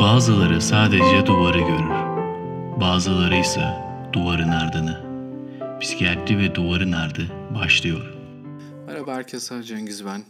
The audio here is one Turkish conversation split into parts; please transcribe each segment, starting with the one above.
Bazıları sadece duvarı görür. Bazıları ise duvarın ardını. Psikiyatri ve duvarın ardı başlıyor. Merhaba herkese Cengiz ben.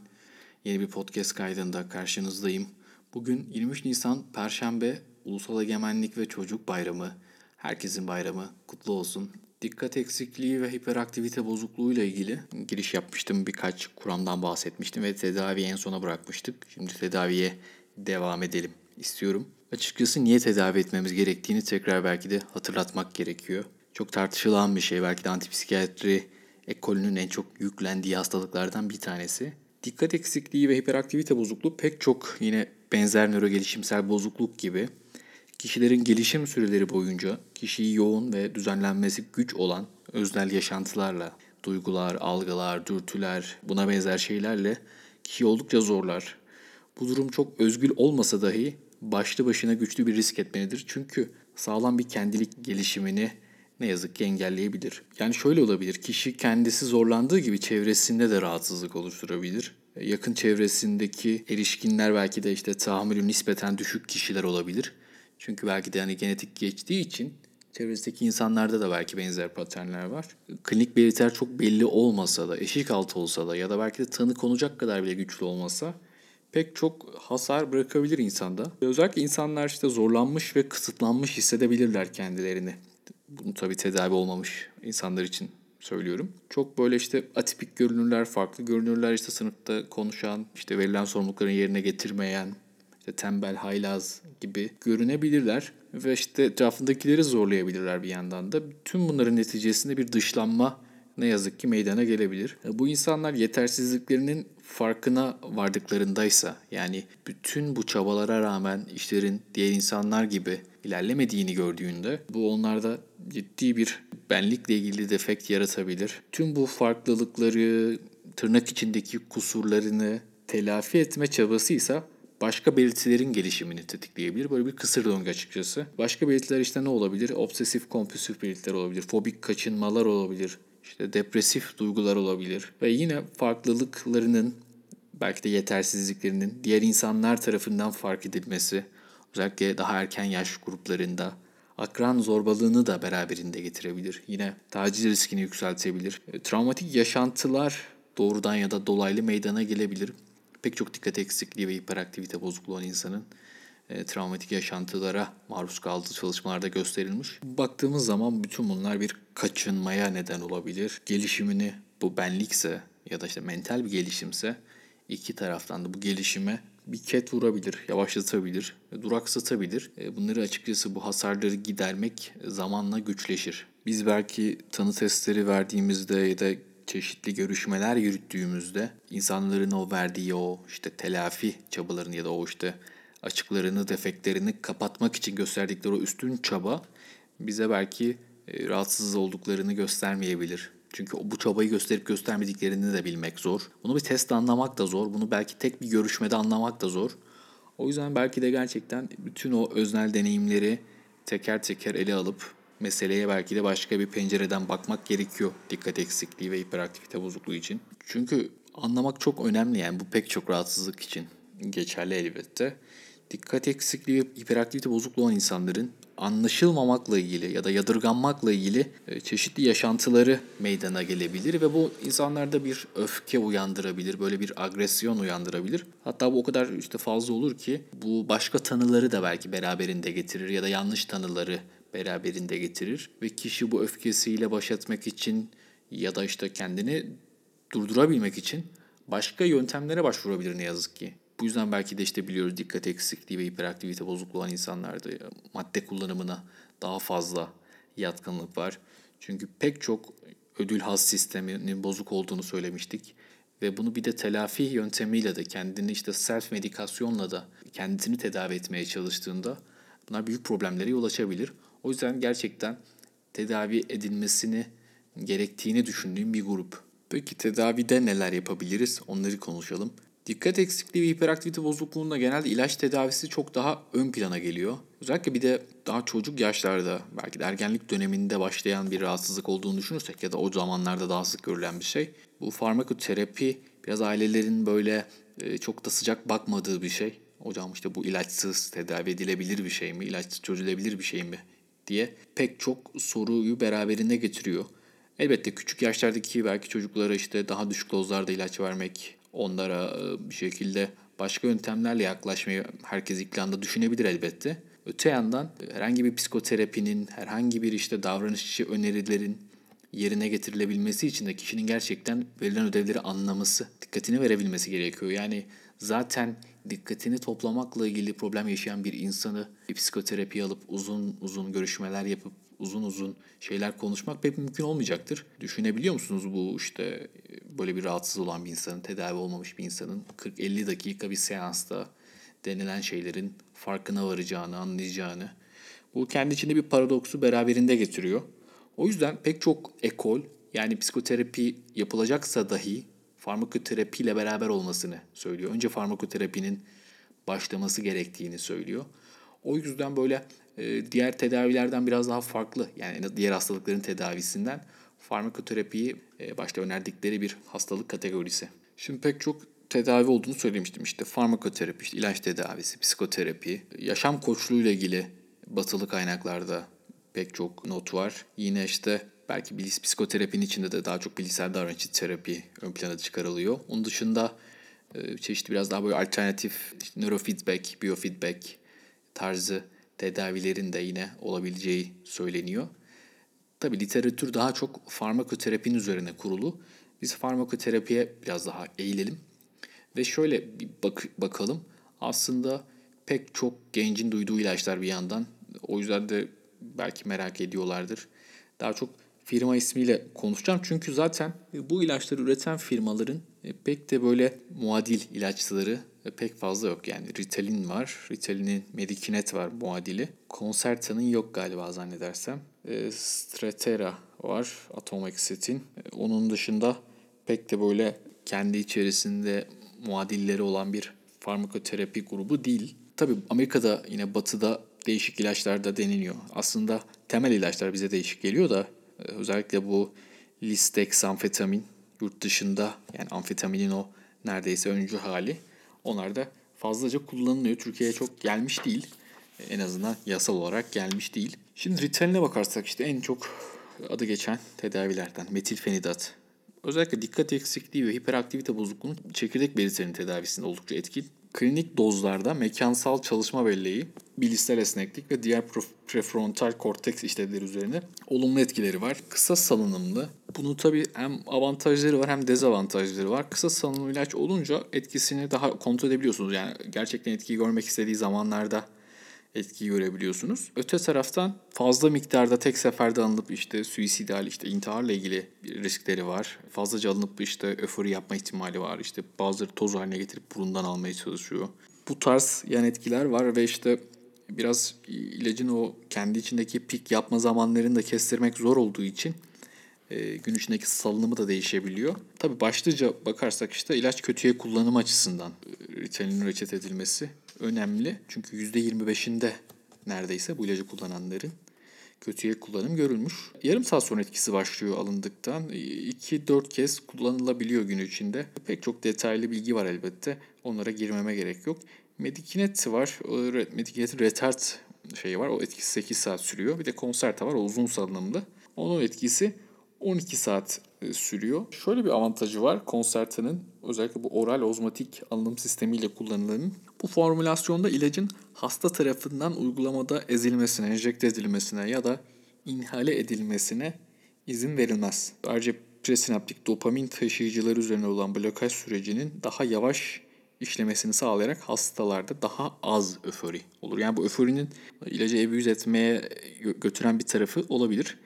Yeni bir podcast kaydında karşınızdayım. Bugün 23 Nisan Perşembe Ulusal Egemenlik ve Çocuk Bayramı. Herkesin bayramı kutlu olsun. Dikkat eksikliği ve hiperaktivite bozukluğu ile ilgili giriş yapmıştım. Birkaç kuramdan bahsetmiştim ve tedaviyi en sona bırakmıştık. Şimdi tedaviye devam edelim istiyorum. Açıkçası niye tedavi etmemiz gerektiğini tekrar belki de hatırlatmak gerekiyor. Çok tartışılan bir şey. Belki de antipsikiyatri ekolünün en çok yüklendiği hastalıklardan bir tanesi. Dikkat eksikliği ve hiperaktivite bozukluğu pek çok yine benzer nörogelişimsel bozukluk gibi kişilerin gelişim süreleri boyunca kişiyi yoğun ve düzenlenmesi güç olan öznel yaşantılarla, duygular, algılar, dürtüler, buna benzer şeylerle kişi oldukça zorlar. Bu durum çok özgül olmasa dahi başlı başına güçlü bir risk etmelidir. Çünkü sağlam bir kendilik gelişimini ne yazık ki engelleyebilir. Yani şöyle olabilir. Kişi kendisi zorlandığı gibi çevresinde de rahatsızlık oluşturabilir. Yakın çevresindeki erişkinler belki de işte tahammülü nispeten düşük kişiler olabilir. Çünkü belki de hani genetik geçtiği için çevresindeki insanlarda da belki benzer paternler var. Klinik belirtiler çok belli olmasa da, eşik altı olsa da ya da belki de tanı konacak kadar bile güçlü olmasa pek çok hasar bırakabilir insanda. Özellikle insanlar işte zorlanmış ve kısıtlanmış hissedebilirler kendilerini. Bunu tabii tedavi olmamış insanlar için söylüyorum. Çok böyle işte atipik görünürler, farklı görünürler işte sınıfta konuşan, işte verilen sorumlulukların yerine getirmeyen, işte tembel, haylaz gibi görünebilirler ve işte etrafındakileri zorlayabilirler bir yandan da. Tüm bunların neticesinde bir dışlanma ne yazık ki meydana gelebilir. Bu insanlar yetersizliklerinin farkına vardıklarındaysa yani bütün bu çabalara rağmen işlerin diğer insanlar gibi ilerlemediğini gördüğünde bu onlarda ciddi bir benlikle ilgili defekt yaratabilir. Tüm bu farklılıkları, tırnak içindeki kusurlarını telafi etme çabası ise başka belirtilerin gelişimini tetikleyebilir. Böyle bir kısır döngü açıkçası. Başka belirtiler işte ne olabilir? Obsesif kompulsif belirtiler olabilir. Fobik kaçınmalar olabilir işte depresif duygular olabilir ve yine farklılıklarının belki de yetersizliklerinin diğer insanlar tarafından fark edilmesi özellikle daha erken yaş gruplarında akran zorbalığını da beraberinde getirebilir. Yine taciz riskini yükseltebilir. E, travmatik yaşantılar doğrudan ya da dolaylı meydana gelebilir. Pek çok dikkat eksikliği ve hiperaktivite bozukluğu olan insanın e, travmatik yaşantılara maruz kaldığı çalışmalarda gösterilmiş. Baktığımız zaman bütün bunlar bir kaçınmaya neden olabilir. Gelişimini bu benlikse ya da işte mental bir gelişimse iki taraftan da bu gelişime bir ket vurabilir, yavaşlatabilir, duraksatabilir. E, bunları açıkçası bu hasarları gidermek zamanla güçleşir. Biz belki tanı testleri verdiğimizde ya da çeşitli görüşmeler yürüttüğümüzde insanların o verdiği o işte telafi çabalarını ya da o işte açıklarını, defeklerini kapatmak için gösterdikleri o üstün çaba bize belki e, rahatsız olduklarını göstermeyebilir. Çünkü bu çabayı gösterip göstermediklerini de bilmek zor. Bunu bir testte anlamak da zor. Bunu belki tek bir görüşmede anlamak da zor. O yüzden belki de gerçekten bütün o öznel deneyimleri teker teker ele alıp meseleye belki de başka bir pencereden bakmak gerekiyor dikkat eksikliği ve hiperaktivite bozukluğu için. Çünkü anlamak çok önemli yani bu pek çok rahatsızlık için geçerli elbette dikkat eksikliği ve hiperaktivite bozukluğu olan insanların anlaşılmamakla ilgili ya da yadırganmakla ilgili e, çeşitli yaşantıları meydana gelebilir ve bu insanlarda bir öfke uyandırabilir, böyle bir agresyon uyandırabilir. Hatta bu o kadar işte fazla olur ki bu başka tanıları da belki beraberinde getirir ya da yanlış tanıları beraberinde getirir ve kişi bu öfkesiyle baş etmek için ya da işte kendini durdurabilmek için başka yöntemlere başvurabilir ne yazık ki. Bu yüzden belki de işte biliyoruz dikkat eksikliği ve hiperaktivite bozukluğu olan insanlarda madde kullanımına daha fazla yatkınlık var. Çünkü pek çok ödül haz sisteminin bozuk olduğunu söylemiştik. Ve bunu bir de telafi yöntemiyle de kendini işte self medikasyonla da kendisini tedavi etmeye çalıştığında bunlar büyük problemlere yol açabilir. O yüzden gerçekten tedavi edilmesini gerektiğini düşündüğüm bir grup. Peki tedavide neler yapabiliriz? Onları konuşalım. Dikkat eksikliği ve hiperaktivite bozukluğunda genelde ilaç tedavisi çok daha ön plana geliyor. Özellikle bir de daha çocuk yaşlarda belki de ergenlik döneminde başlayan bir rahatsızlık olduğunu düşünürsek ya da o zamanlarda daha sık görülen bir şey. Bu farmakoterapi biraz ailelerin böyle e, çok da sıcak bakmadığı bir şey. hocam işte bu ilaçsız tedavi edilebilir bir şey mi, ilaçsız çözülebilir bir şey mi diye pek çok soruyu beraberinde getiriyor. Elbette küçük yaşlardaki belki çocuklara işte daha düşük dozlarda ilaç vermek, onlara e, bir şekilde başka yöntemlerle yaklaşmayı herkes ilk anda düşünebilir elbette. Öte yandan herhangi bir psikoterapinin, herhangi bir işte davranışçı önerilerin yerine getirilebilmesi için de kişinin gerçekten verilen ödevleri anlaması, dikkatini verebilmesi gerekiyor. Yani zaten dikkatini toplamakla ilgili problem yaşayan bir insanı bir psikoterapi alıp uzun uzun görüşmeler yapıp uzun uzun şeyler konuşmak pek mümkün olmayacaktır. Düşünebiliyor musunuz bu işte böyle bir rahatsız olan bir insanın, tedavi olmamış bir insanın 40-50 dakika bir seansta denilen şeylerin farkına varacağını, anlayacağını. Bu kendi içinde bir paradoksu beraberinde getiriyor. O yüzden pek çok ekol yani psikoterapi yapılacaksa dahi farmakoterapi ile beraber olmasını söylüyor. Önce farmakoterapinin başlaması gerektiğini söylüyor. O yüzden böyle e, diğer tedavilerden biraz daha farklı yani diğer hastalıkların tedavisinden farmakoterapiyi e, başta önerdikleri bir hastalık kategorisi. Şimdi pek çok tedavi olduğunu söylemiştim. İşte farmakoterapi, işte ilaç tedavisi, psikoterapi, yaşam koçluğu ilgili batılı kaynaklarda pek çok not var. Yine işte belki bilis psikoterapinin içinde de daha çok bilişsel davranışçı terapi ön plana çıkarılıyor. Onun dışında e, çeşitli biraz daha böyle alternatif işte neurofeedback, biofeedback tarzı tedavilerin de yine olabileceği söyleniyor. Tabi literatür daha çok farmakoterapinin üzerine kurulu. Biz farmakoterapiye biraz daha eğilelim. Ve şöyle bir bak bakalım. Aslında pek çok gencin duyduğu ilaçlar bir yandan. O yüzden de belki merak ediyorlardır. Daha çok firma ismiyle konuşacağım. Çünkü zaten bu ilaçları üreten firmaların pek de böyle muadil ilaçları e, pek fazla yok. Yani Ritalin var. Ritalin'in Medikinet var muadili. Concerta'nın yok galiba zannedersem. E, Stratera var. Atomoxetin. Onun dışında pek de böyle kendi içerisinde muadilleri olan bir farmakoterapi grubu değil. Tabii Amerika'da yine batıda değişik ilaçlar da deniliyor. Aslında temel ilaçlar bize değişik geliyor da e, özellikle bu Listex amfetamin yurt dışında yani amfetaminin o neredeyse öncü hali onlar da fazlaca kullanılıyor. Türkiye'ye çok gelmiş değil. En azından yasal olarak gelmiş değil. Şimdi Ritalin'e bakarsak işte en çok adı geçen tedavilerden metilfenidat. Özellikle dikkat eksikliği ve hiperaktivite bozukluğunun çekirdek belirtilerinin tedavisinde oldukça etkili klinik dozlarda mekansal çalışma belleği, bilişsel esneklik ve diğer prefrontal korteks işlevleri üzerine olumlu etkileri var. Kısa salınımlı. Bunun tabii hem avantajları var hem dezavantajları var. Kısa salınımlı ilaç olunca etkisini daha kontrol edebiliyorsunuz. Yani gerçekten etkiyi görmek istediği zamanlarda etki görebiliyorsunuz. Öte taraftan fazla miktarda tek seferde alınıp işte suisidal işte intiharla ilgili riskleri var. Fazlaca alınıp işte öfori yapma ihtimali var. İşte bazıları toz haline getirip burundan almaya çalışıyor. Bu tarz yan etkiler var ve işte biraz ilacın o kendi içindeki pik yapma zamanlarını da kestirmek zor olduğu için e, gün içindeki salınımı da değişebiliyor. Tabi başlıca bakarsak işte ilaç kötüye kullanım açısından e, Ritalin reçet edilmesi önemli. Çünkü %25'inde neredeyse bu ilacı kullananların kötüye kullanım görülmüş. Yarım saat sonra etkisi başlıyor alındıktan. 2-4 kez kullanılabiliyor gün içinde. Pek çok detaylı bilgi var elbette. Onlara girmeme gerek yok. Medikinet var. Medikinet'in retard şeyi var. O etkisi 8 saat sürüyor. Bir de konserta var. O uzun salınımlı. Onun etkisi 12 saat sürüyor. Şöyle bir avantajı var konsertanın özellikle bu oral ozmatik alınım sistemiyle kullanılanın. Bu formülasyonda ilacın hasta tarafından uygulamada ezilmesine, enjekte edilmesine ya da inhale edilmesine izin verilmez. Ayrıca presinaptik dopamin taşıyıcıları üzerine olan blokaj sürecinin daha yavaş işlemesini sağlayarak hastalarda daha az öfori olur. Yani bu öforinin ilacı abuse etmeye götüren bir tarafı olabilir.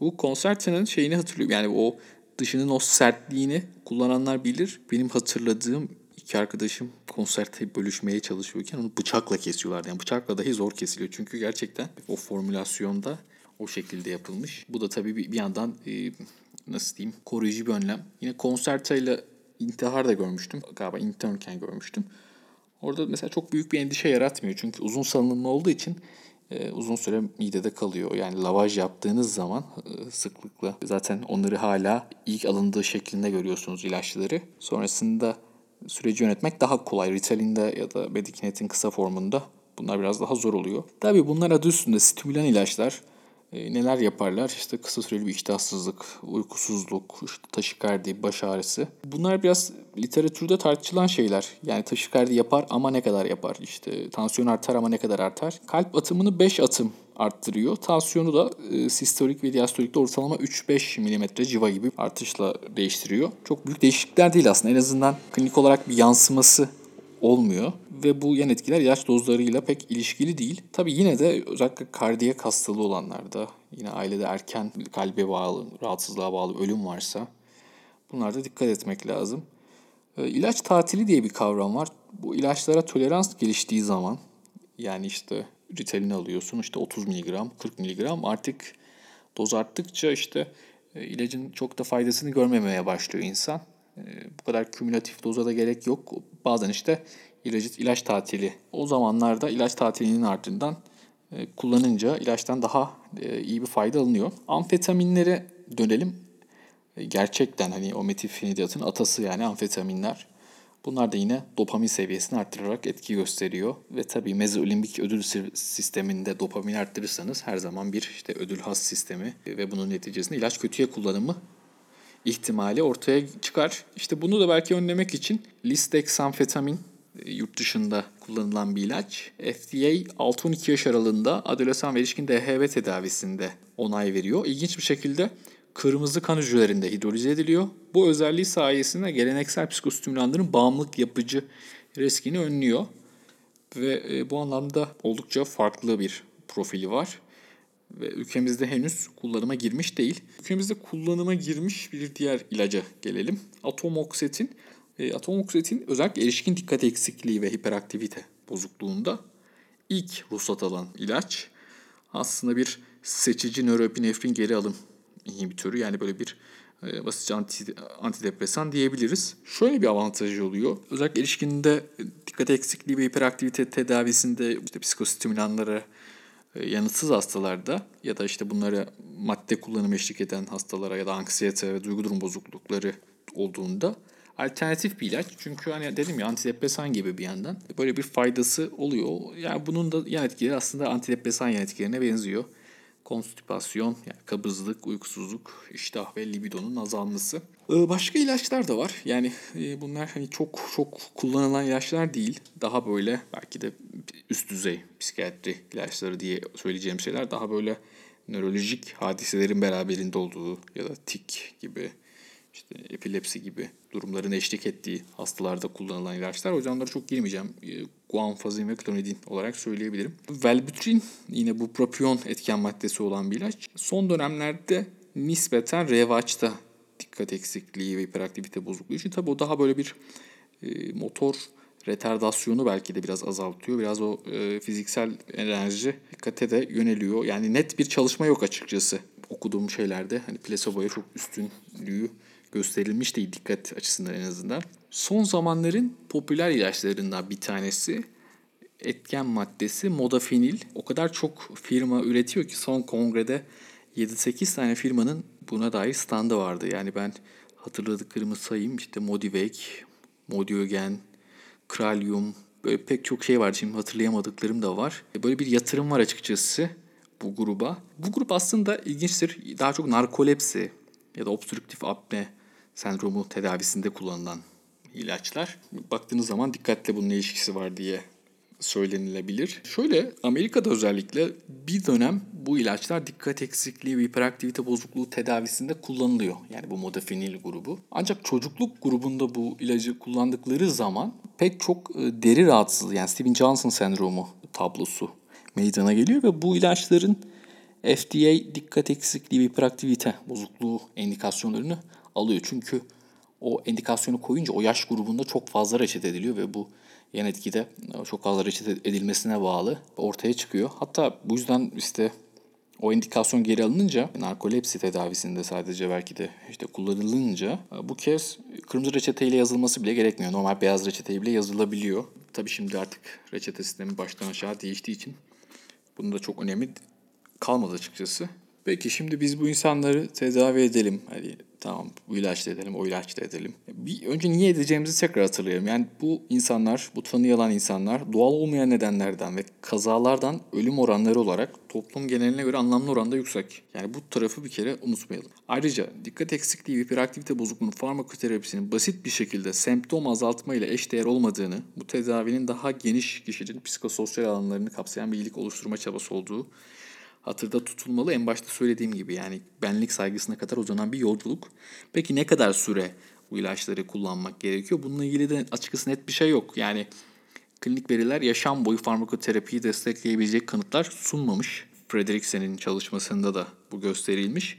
Bu konsertinin şeyini hatırlıyorum. Yani o dışının o sertliğini kullananlar bilir. Benim hatırladığım iki arkadaşım konserte bölüşmeye çalışıyorken onu bıçakla kesiyorlardı. Yani bıçakla dahi zor kesiliyor. Çünkü gerçekten o formülasyonda o şekilde yapılmış. Bu da tabii bir, yandan e, nasıl diyeyim koruyucu bir önlem. Yine konsertayla intihar da görmüştüm. Galiba internken görmüştüm. Orada mesela çok büyük bir endişe yaratmıyor. Çünkü uzun salınımlı olduğu için e, uzun süre midede kalıyor. Yani lavaj yaptığınız zaman e, sıklıkla zaten onları hala ilk alındığı şeklinde görüyorsunuz ilaçları. Sonrasında süreci yönetmek daha kolay. Ritalin'de ya da Medicnet'in kısa formunda bunlar biraz daha zor oluyor. Tabii bunlar adı üstünde stimülen ilaçlar. E, neler yaparlar? İşte kısa süreli bir iştahsızlık, uykusuzluk, işte taşikardi, baş ağrısı. Bunlar biraz literatürde tartışılan şeyler. Yani taşikardi yapar ama ne kadar yapar? İşte tansiyon artar ama ne kadar artar? Kalp atımını 5 atım arttırıyor. Tansiyonu da e, sistolik ve diastolikte ortalama 3-5 mm civa gibi artışla değiştiriyor. Çok büyük değişiklikler değil aslında. En azından klinik olarak bir yansıması olmuyor ve bu yan etkiler ilaç dozlarıyla pek ilişkili değil. Tabi yine de özellikle kardiyak hastalığı olanlarda yine ailede erken kalbe bağlı, rahatsızlığa bağlı ölüm varsa bunlarda dikkat etmek lazım. E, ilaç tatili diye bir kavram var. Bu ilaçlara tolerans geliştiği zaman yani işte Ritalin alıyorsun işte 30 mg, 40 mg artık doz arttıkça işte e, ilacın çok da faydasını görmemeye başlıyor insan. E, bu kadar kümülatif doza da gerek yok. Bazen işte ilacı, ilaç tatili. O zamanlarda ilaç tatilinin ardından e, kullanınca ilaçtan daha e, iyi bir fayda alınıyor. Amfetaminlere dönelim. E, gerçekten hani o metilfenidatın atası yani amfetaminler. Bunlar da yine dopamin seviyesini arttırarak etki gösteriyor. Ve tabii mezolimbik ödül sisteminde dopamin arttırırsanız her zaman bir işte ödül has sistemi ve bunun neticesinde ilaç kötüye kullanımı ihtimali ortaya çıkar. İşte bunu da belki önlemek için lisdexamfetamin e, yurt dışında kullanılan bir ilaç. FDA 6-12 yaş aralığında adolesan ve erişkin DHB tedavisinde onay veriyor. İlginç bir şekilde kırmızı kan hücrelerinde hidrolize ediliyor. Bu özelliği sayesinde geleneksel psikostimülanların bağımlılık yapıcı riskini önlüyor. Ve e, bu anlamda oldukça farklı bir profili var. Ve ülkemizde henüz kullanıma girmiş değil. Ülkemizde kullanıma girmiş bir diğer ilaca gelelim. Atomoksetin. E, atomoksetin özellikle erişkin dikkat eksikliği ve hiperaktivite bozukluğunda ilk ruhsat alan ilaç. Aslında bir seçici nöroepinefrin geri alım inhibitörü yani böyle bir e, basitçe anti, antidepresan diyebiliriz. Şöyle bir avantajı oluyor. Özellikle erişkinde dikkat eksikliği ve hiperaktivite tedavisinde işte psikostimülanlara yanıtsız hastalarda ya da işte bunlara madde kullanımı eşlik eden hastalara ya da anksiyete ve duygu durum bozuklukları olduğunda alternatif bir ilaç. Çünkü hani dedim ya antidepresan gibi bir yandan böyle bir faydası oluyor. Yani bunun da yan etkileri aslında antidepresan yan etkilerine benziyor konstipasyon, yani kabızlık, uykusuzluk, iştah ve libidonun azalması. Ee, başka ilaçlar da var. Yani e, bunlar hani çok çok kullanılan ilaçlar değil. Daha böyle belki de üst düzey psikiyatri ilaçları diye söyleyeceğim şeyler daha böyle nörolojik hadiselerin beraberinde olduğu ya da tik gibi işte epilepsi gibi durumların eşlik ettiği hastalarda kullanılan ilaçlar. O yüzden onlara çok girmeyeceğim. Ee, guanfazin ve klonidin olarak söyleyebilirim. Velbutrin yine bu propion etken maddesi olan bir ilaç. Son dönemlerde nispeten revaçta dikkat eksikliği ve hiperaktivite bozukluğu için tabii o daha böyle bir e, motor retardasyonu belki de biraz azaltıyor. Biraz o e, fiziksel enerji dikkate de yöneliyor. Yani net bir çalışma yok açıkçası okuduğum şeylerde. Hani plasebo'ya çok üstünlüğü gösterilmiş değil dikkat açısından en azından. Son zamanların popüler ilaçlarından bir tanesi etken maddesi modafinil. O kadar çok firma üretiyor ki son kongrede 7-8 tane firmanın buna dair standı vardı. Yani ben hatırladıklarımı sayayım. İşte Modivec, Modiogen, Kralium böyle pek çok şey var. Şimdi hatırlayamadıklarım da var. Böyle bir yatırım var açıkçası bu gruba. Bu grup aslında ilginçtir. Daha çok narkolepsi ya da obstrüktif apne sendromu tedavisinde kullanılan ilaçlar. Baktığınız zaman dikkatle bunun ilişkisi var diye söylenilebilir. Şöyle Amerika'da özellikle bir dönem bu ilaçlar dikkat eksikliği ve hiperaktivite bozukluğu tedavisinde kullanılıyor. Yani bu modafinil grubu. Ancak çocukluk grubunda bu ilacı kullandıkları zaman pek çok e, deri rahatsızlığı yani Steven Johnson sendromu tablosu meydana geliyor ve bu ilaçların FDA dikkat eksikliği ve hiperaktivite bozukluğu indikasyonlarını alıyor. Çünkü o indikasyonu koyunca o yaş grubunda çok fazla reçete ediliyor ve bu yan etkide çok fazla reçete edilmesine bağlı ortaya çıkıyor. Hatta bu yüzden işte o indikasyon geri alınınca narkolepsi tedavisinde sadece belki de işte kullanılınca bu kez kırmızı reçeteyle yazılması bile gerekmiyor. Normal beyaz reçeteyle bile yazılabiliyor. Tabii şimdi artık reçete sistemi baştan aşağı değiştiği için bunun da çok önemi kalmadı açıkçası. Peki şimdi biz bu insanları tedavi edelim. Hadi tamam bu ilaçla edelim, o ilaçla edelim. Bir, önce niye edeceğimizi tekrar hatırlayalım. Yani bu insanlar, bu tanı alan insanlar doğal olmayan nedenlerden ve kazalardan ölüm oranları olarak toplum geneline göre anlamlı oranda yüksek. Yani bu tarafı bir kere unutmayalım. Ayrıca dikkat eksikliği ve hiperaktivite bozukluğunun farmakoterapisinin basit bir şekilde semptom azaltma ile eşdeğer olmadığını, bu tedavinin daha geniş kişinin psikososyal alanlarını kapsayan bir iyilik oluşturma çabası olduğu hatırda tutulmalı. En başta söylediğim gibi yani benlik saygısına kadar uzanan bir yolculuk. Peki ne kadar süre bu ilaçları kullanmak gerekiyor? Bununla ilgili de açıkçası net bir şey yok. Yani klinik veriler yaşam boyu farmakoterapiyi destekleyebilecek kanıtlar sunmamış. Frederiksen'in çalışmasında da bu gösterilmiş.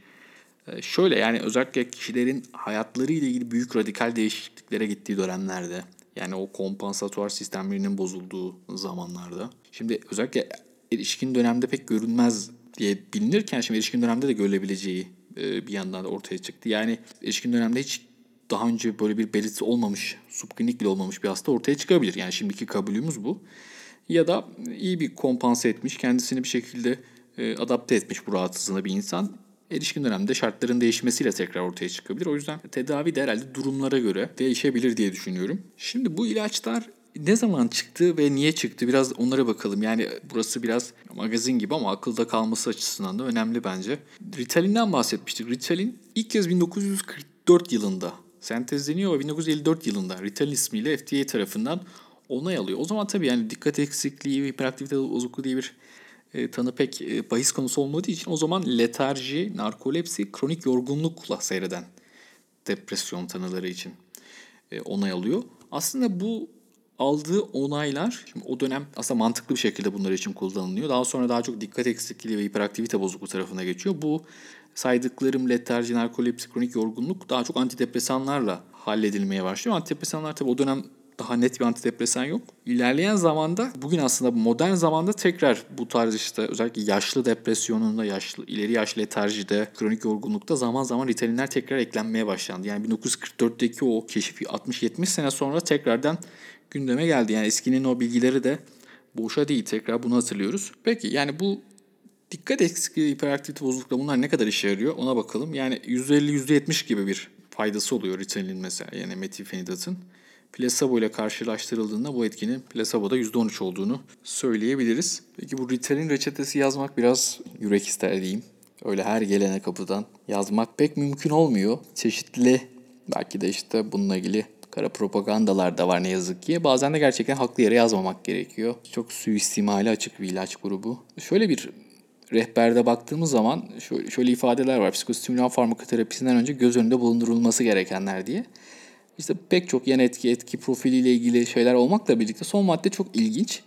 Ee, şöyle yani özellikle kişilerin hayatları ile ilgili büyük radikal değişikliklere gittiği dönemlerde yani o kompansatuar sistemlerinin bozulduğu zamanlarda. Şimdi özellikle erişkin dönemde pek görünmez diye bilinirken şimdi erişkin dönemde de görülebileceği e, bir yandan da ortaya çıktı. Yani erişkin dönemde hiç daha önce böyle bir belirtisi olmamış, subklinik bile olmamış bir hasta ortaya çıkabilir. Yani şimdiki kabulümüz bu. Ya da iyi bir kompanse etmiş, kendisini bir şekilde e, adapte etmiş bu rahatsızlığına bir insan erişkin dönemde şartların değişmesiyle tekrar ortaya çıkabilir. O yüzden tedavi de herhalde durumlara göre değişebilir diye düşünüyorum. Şimdi bu ilaçlar ne zaman çıktı ve niye çıktı biraz onlara bakalım. Yani burası biraz magazin gibi ama akılda kalması açısından da önemli bence. Ritalin'den bahsetmiştik. Ritalin ilk kez 1944 yılında sentezleniyor ve 1954 yılında Ritalin ismiyle FDA tarafından onay alıyor. O zaman tabii yani dikkat eksikliği ve hiperaktivite bozukluğu diye bir e, tanı pek e, bahis konusu olmadığı için o zaman letarji, narkolepsi, kronik yorgunlukla seyreden depresyon tanıları için e, onay alıyor. Aslında bu aldığı onaylar şimdi o dönem aslında mantıklı bir şekilde bunlar için kullanılıyor. Daha sonra daha çok dikkat eksikliği ve hiperaktivite bozukluğu tarafına geçiyor. Bu saydıklarım letarji, narkolepsi, kronik yorgunluk daha çok antidepresanlarla halledilmeye başlıyor. Antidepresanlar tabii o dönem daha net bir antidepresan yok. İlerleyen zamanda bugün aslında modern zamanda tekrar bu tarz işte özellikle yaşlı depresyonunda, yaşlı ileri yaş letarjide, kronik yorgunlukta zaman zaman ritalinler tekrar eklenmeye başlandı. Yani 1944'teki o keşif 60-70 sene sonra tekrardan gündeme geldi. Yani eskinin o bilgileri de boşa değil tekrar bunu hatırlıyoruz. Peki yani bu dikkat eksikliği, hiperaktivite bozuklukla bunlar ne kadar işe yarıyor ona bakalım. Yani %50-%70 gibi bir faydası oluyor Ritalin mesela yani metilfenidatın. Plasebo ile karşılaştırıldığında bu etkinin plaseboda %13 olduğunu söyleyebiliriz. Peki bu Ritalin reçetesi yazmak biraz yürek ister diyeyim. Öyle her gelene kapıdan yazmak pek mümkün olmuyor. Çeşitli belki de işte bununla ilgili kara propagandalar da var ne yazık ki. Bazen de gerçekten haklı yere yazmamak gerekiyor. Çok suistimali açık bir ilaç grubu. Şöyle bir rehberde baktığımız zaman şöyle, şöyle ifadeler var. Psikostimülan farmakoterapisinden önce göz önünde bulundurulması gerekenler diye. İşte pek çok yan etki, etki profiliyle ilgili şeyler olmakla birlikte son madde çok ilginç.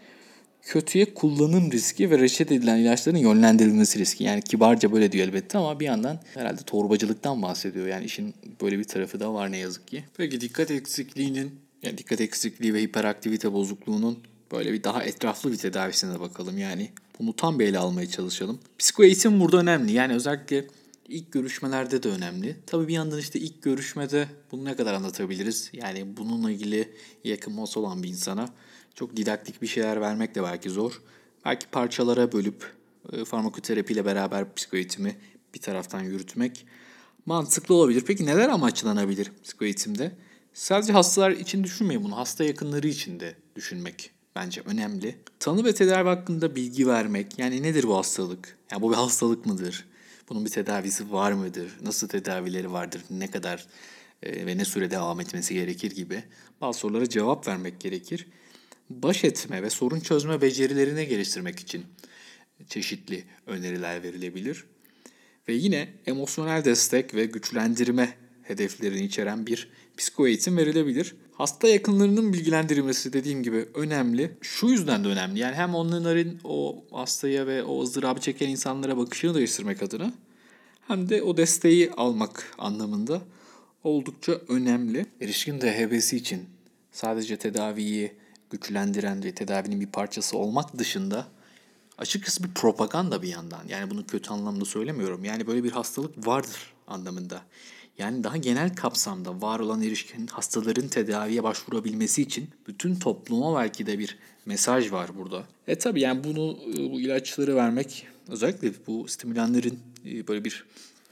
Kötüye kullanım riski ve reçete edilen ilaçların yönlendirilmesi riski. Yani kibarca böyle diyor elbette ama bir yandan herhalde torbacılıktan bahsediyor. Yani işin böyle bir tarafı da var ne yazık ki. Peki dikkat eksikliğinin, yani dikkat eksikliği ve hiperaktivite bozukluğunun böyle bir daha etraflı bir tedavisine de bakalım. Yani bunu tam bir ele almaya çalışalım. Psikoeğitim burada önemli. Yani özellikle ilk görüşmelerde de önemli. Tabii bir yandan işte ilk görüşmede bunu ne kadar anlatabiliriz? Yani bununla ilgili yakınması olan bir insana çok didaktik bir şeyler vermek de belki zor. Belki parçalara bölüp e, farmakoterapiyle beraber psikoeğitimi bir taraftan yürütmek mantıklı olabilir. Peki neler amaçlanabilir psikoeğitimde? Sadece hastalar için düşünmeyin bunu. Hasta yakınları için de düşünmek bence önemli. Tanı ve tedavi hakkında bilgi vermek. Yani nedir bu hastalık? Yani bu bir hastalık mıdır? Bunun bir tedavisi var mıdır? Nasıl tedavileri vardır? Ne kadar e, ve ne süre devam etmesi gerekir gibi bazı sorulara cevap vermek gerekir. Baş etme ve sorun çözme becerilerini geliştirmek için çeşitli öneriler verilebilir. Ve yine emosyonel destek ve güçlendirme hedeflerini içeren bir psiko eğitim verilebilir. Hasta yakınlarının bilgilendirilmesi dediğim gibi önemli. Şu yüzden de önemli. Yani hem onların o hastaya ve o ızdırabı çeken insanlara bakışını değiştirmek adına hem de o desteği almak anlamında oldukça önemli. Erişkin DHB'si için sadece tedaviyi güçlendiren ve tedavinin bir parçası olmak dışında açıkçası bir propaganda bir yandan. Yani bunu kötü anlamda söylemiyorum. Yani böyle bir hastalık vardır anlamında. Yani daha genel kapsamda var olan erişkin hastaların tedaviye başvurabilmesi için bütün topluma belki de bir mesaj var burada. E tabi yani bunu bu ilaçları vermek özellikle bu stimülanların e, böyle bir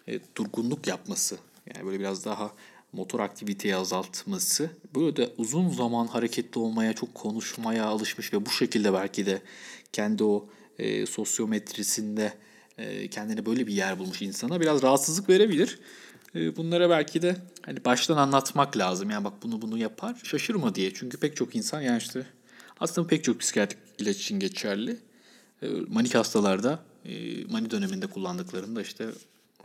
e, durgunluk yapması yani böyle biraz daha motor aktiviteyi azaltması böyle de uzun zaman hareketli olmaya çok konuşmaya alışmış ve bu şekilde belki de kendi o e, sosyometrisinde e, kendine böyle bir yer bulmuş insana biraz rahatsızlık verebilir. E, bunlara belki de hani baştan anlatmak lazım. Yani bak bunu bunu yapar şaşırma diye. Çünkü pek çok insan yani işte aslında pek çok psikiyatrik ilaç için geçerli. E, manik hastalarda e, mani döneminde kullandıklarında işte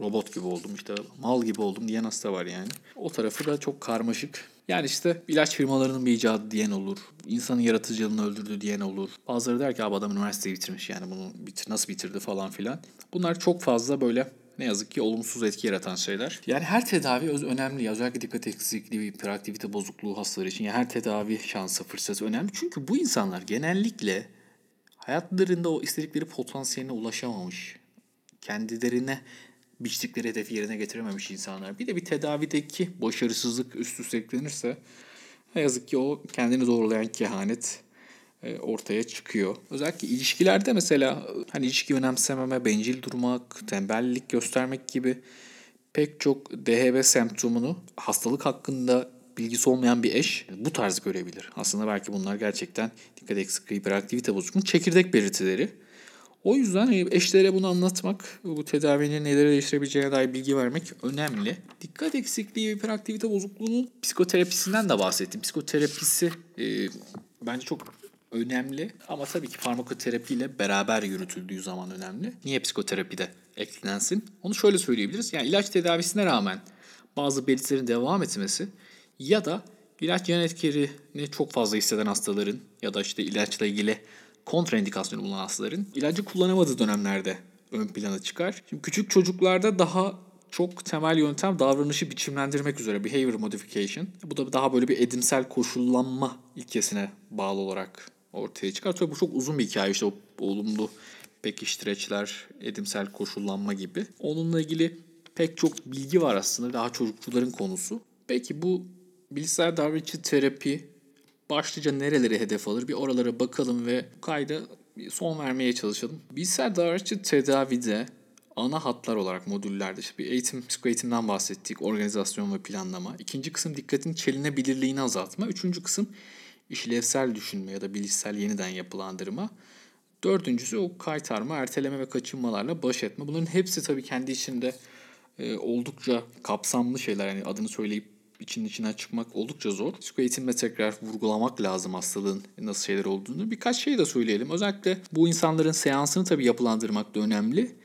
robot gibi oldum işte mal gibi oldum diyen hasta var yani. O tarafı da çok karmaşık. Yani işte ilaç firmalarının bir icadı diyen olur. insanın yaratıcılığını öldürdü diyen olur. Bazıları der ki abi adam üniversiteyi bitirmiş yani bunu bitir, nasıl bitirdi falan filan. Bunlar çok fazla böyle ne yazık ki olumsuz etki yaratan şeyler. Yani her tedavi öz önemli. Özellikle dikkat eksikliği, hiperaktivite bozukluğu hastaları için yani her tedavi şansı, fırsatı önemli. Çünkü bu insanlar genellikle hayatlarında o istedikleri potansiyeline ulaşamamış. Kendilerine biçtikleri hedefi yerine getirememiş insanlar. Bir de bir tedavideki başarısızlık üst üste eklenirse ne yazık ki o kendini doğrulayan kehanet e, ortaya çıkıyor. Özellikle ilişkilerde mesela hani ilişki önemsememe, bencil durmak, tembellik göstermek gibi pek çok DHB semptomunu hastalık hakkında bilgisi olmayan bir eş bu tarz görebilir. Aslında belki bunlar gerçekten dikkat eksikliği, hiperaktivite bozukluğunun çekirdek belirtileri. O yüzden eşlere bunu anlatmak, bu tedavinin neleri değiştirebileceğine dair bilgi vermek önemli. Dikkat eksikliği ve hiperaktivite bozukluğunun psikoterapisinden de bahsettim. Psikoterapisi e, bence çok önemli ama tabii ki farmakoterapiyle beraber yürütüldüğü zaman önemli. Niye psikoterapide eklensin? Onu şöyle söyleyebiliriz. Yani ilaç tedavisine rağmen bazı belirtilerin devam etmesi ya da ilaç yan etkilerini çok fazla hisseden hastaların ya da işte ilaçla ilgili kontraindikasyonu bulunan hastaların ilacı kullanamadığı dönemlerde ön plana çıkar. Şimdi küçük çocuklarda daha çok temel yöntem davranışı biçimlendirmek üzere behavior modification. Bu da daha böyle bir edimsel koşullanma ilkesine bağlı olarak ortaya çıkar. Tabii bu çok uzun bir hikaye işte o olumlu pekiştireçler, edimsel koşullanma gibi. Onunla ilgili pek çok bilgi var aslında daha çocukçuların konusu. Peki bu bilgisayar davranışçı terapi başlıca nereleri hedef alır bir oralara bakalım ve kayda son vermeye çalışalım. Bilgisayar davranışçı tedavide ana hatlar olarak modüllerde işte bir eğitim, psikoeğitimden bahsettik, organizasyon ve planlama. İkinci kısım dikkatin çelinebilirliğini azaltma. Üçüncü kısım işlevsel düşünme ya da bilişsel yeniden yapılandırma. Dördüncüsü o kaytarma, erteleme ve kaçınmalarla baş etme. Bunların hepsi tabii kendi içinde e, oldukça kapsamlı şeyler. Yani adını söyleyip için içinden çıkmak oldukça zor. Psikoeğitimle tekrar vurgulamak lazım hastalığın nasıl şeyler olduğunu. Birkaç şey de söyleyelim. Özellikle bu insanların seansını tabii yapılandırmak da önemli.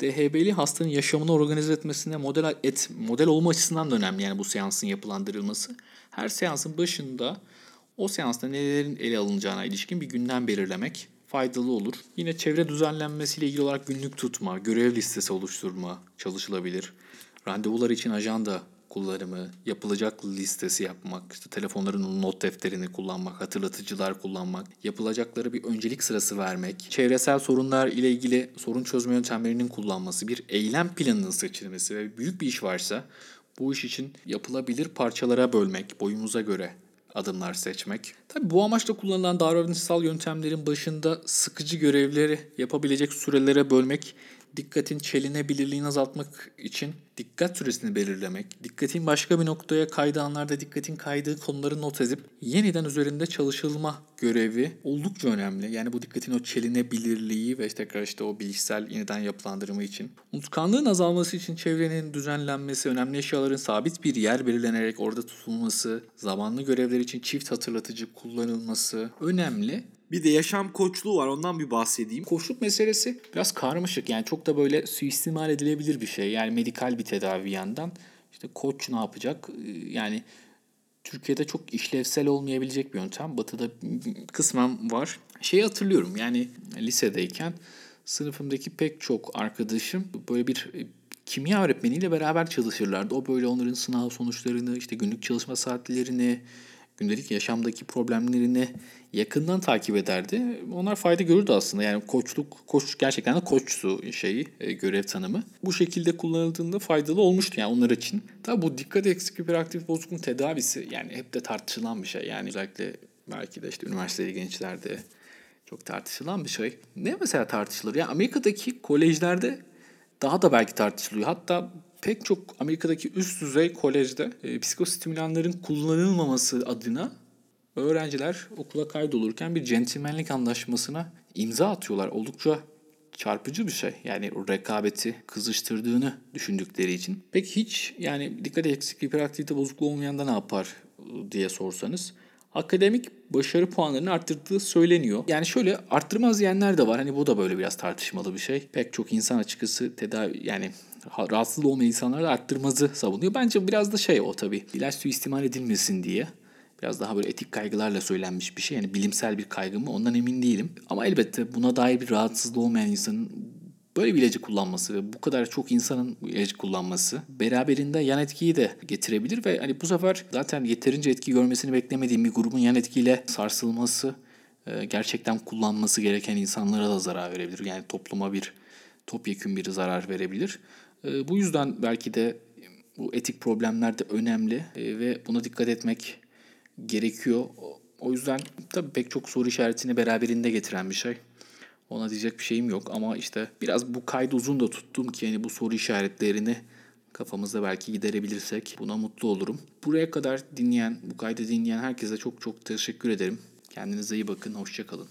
DHB'li hastanın yaşamını organize etmesine model et model olma açısından da önemli yani bu seansın yapılandırılması. Her seansın başında o seansta nelerin ele alınacağına ilişkin bir gündem belirlemek faydalı olur. Yine çevre düzenlenmesiyle ilgili olarak günlük tutma, görev listesi oluşturma çalışılabilir. Randevular için ajanda kullanımı, yapılacak listesi yapmak, işte telefonların not defterini kullanmak, hatırlatıcılar kullanmak, yapılacakları bir öncelik sırası vermek, çevresel sorunlar ile ilgili sorun çözme yöntemlerinin kullanması, bir eylem planının seçilmesi ve büyük bir iş varsa bu iş için yapılabilir parçalara bölmek, boyumuza göre adımlar seçmek. Tabi bu amaçla kullanılan davranışsal yöntemlerin başında sıkıcı görevleri yapabilecek sürelere bölmek dikkatin çelinebilirliğini azaltmak için dikkat süresini belirlemek, dikkatin başka bir noktaya kaydığı anlarda dikkatin kaydığı konuları not edip yeniden üzerinde çalışılma görevi oldukça önemli. Yani bu dikkatin o çelinebilirliği ve tekrar işte o bilişsel yeniden yapılandırma için. Unutkanlığın azalması için çevrenin düzenlenmesi, önemli eşyaların sabit bir yer belirlenerek orada tutulması, zamanlı görevler için çift hatırlatıcı kullanılması önemli. Bir de yaşam koçluğu var ondan bir bahsedeyim. Koçluk meselesi biraz karmaşık yani çok da böyle suistimal edilebilir bir şey. Yani medikal bir tedavi yandan. İşte koç ne yapacak? Ee, yani Türkiye'de çok işlevsel olmayabilecek bir yöntem. Batı'da kısmen var. Şeyi hatırlıyorum yani lisedeyken sınıfımdaki pek çok arkadaşım böyle bir e, kimya öğretmeniyle beraber çalışırlardı. O böyle onların sınav sonuçlarını, işte günlük çalışma saatlerini, gündelik yaşamdaki problemlerini yakından takip ederdi. Onlar fayda görürdü aslında. Yani koçluk, koç gerçekten de koçsu şeyi, e, görev tanımı. Bu şekilde kullanıldığında faydalı olmuştu yani onlar için. Tabi bu dikkat eksik hiperaktif bozukluğun tedavisi yani hep de tartışılan bir şey. Yani özellikle belki de işte üniversiteli gençlerde Çok tartışılan bir şey. Ne mesela tartışılır? Ya Amerika'daki kolejlerde daha da belki tartışılıyor. Hatta pek çok Amerika'daki üst düzey kolejde e, psikostimülanların kullanılmaması adına öğrenciler okula kaydolurken bir centilmenlik anlaşmasına imza atıyorlar. Oldukça çarpıcı bir şey. Yani rekabeti kızıştırdığını düşündükleri için. Peki hiç yani dikkat eksikliği, hiperaktivite bozukluğu olmayan da ne yapar ıı, diye sorsanız akademik başarı puanlarını arttırdığı söyleniyor. Yani şöyle arttırmaz diyenler de var. Hani bu da böyle biraz tartışmalı bir şey. Pek çok insan açıkçası tedavi yani rahatsız olmayan insanlar da arttırmazı savunuyor. Bence biraz da şey o tabii. İlaç suistimal edilmesin diye. Biraz daha böyle etik kaygılarla söylenmiş bir şey. Yani bilimsel bir kaygı mı ondan emin değilim. Ama elbette buna dair bir rahatsızlığı olmayan insanın böyle bir ilacı kullanması ve bu kadar çok insanın ilacı kullanması beraberinde yan etkiyi de getirebilir ve hani bu sefer zaten yeterince etki görmesini beklemediğim bir grubun yan etkiyle sarsılması e, gerçekten kullanması gereken insanlara da zarar verebilir. Yani topluma bir topyekün bir zarar verebilir. E, Bu yüzden belki de bu etik problemler de önemli e, ve buna dikkat etmek gerekiyor. O yüzden tabii pek çok soru işaretini beraberinde getiren bir şey. Ona diyecek bir şeyim yok ama işte biraz bu kaydı uzun da tuttum ki yani bu soru işaretlerini kafamızda belki giderebilirsek buna mutlu olurum. Buraya kadar dinleyen, bu kaydı dinleyen herkese çok çok teşekkür ederim. Kendinize iyi bakın, hoşçakalın.